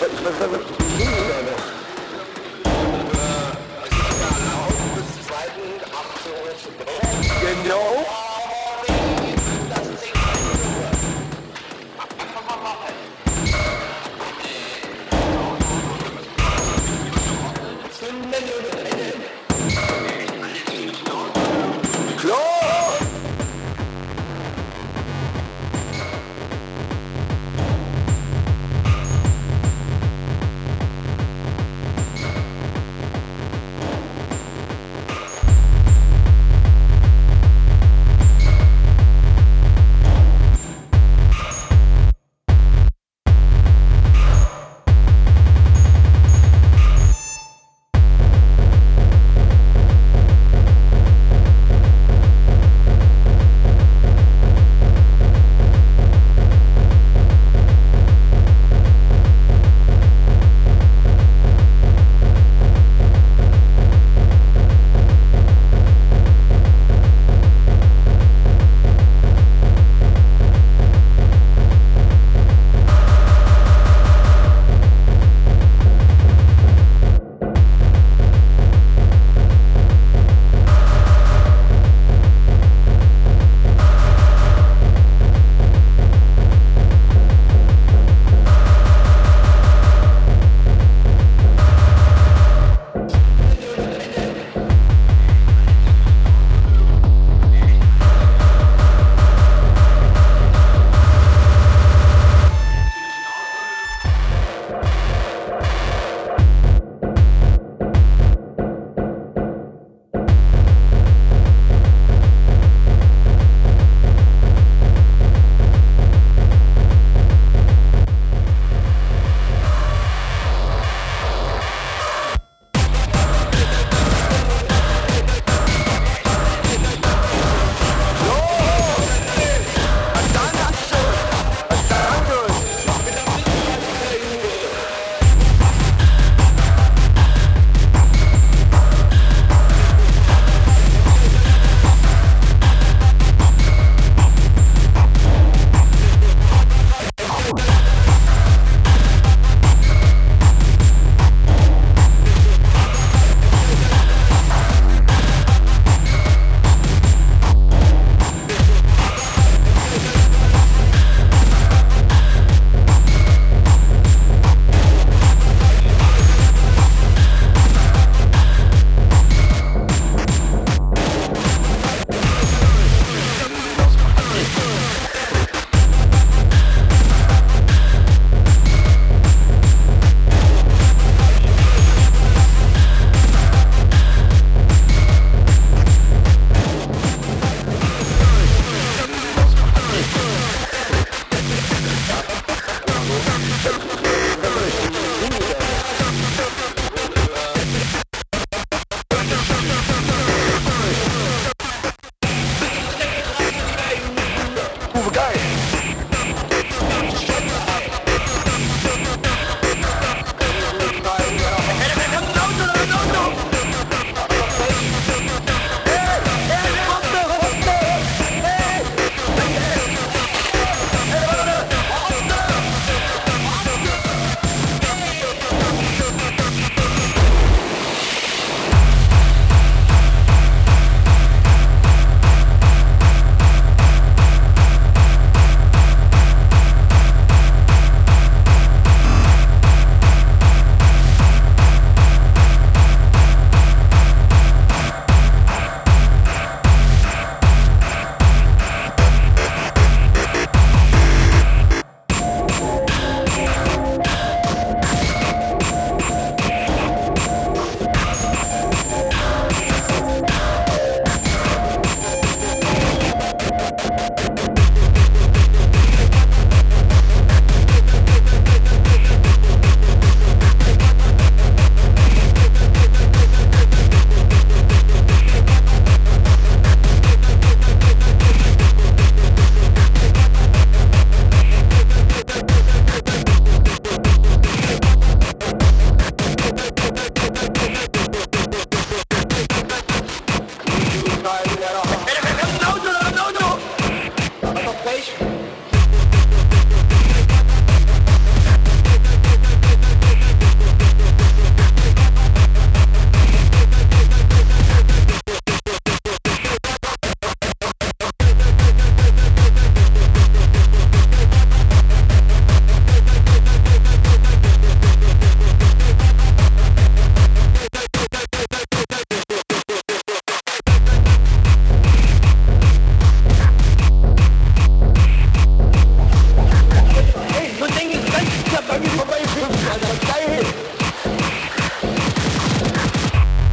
Bis Genau.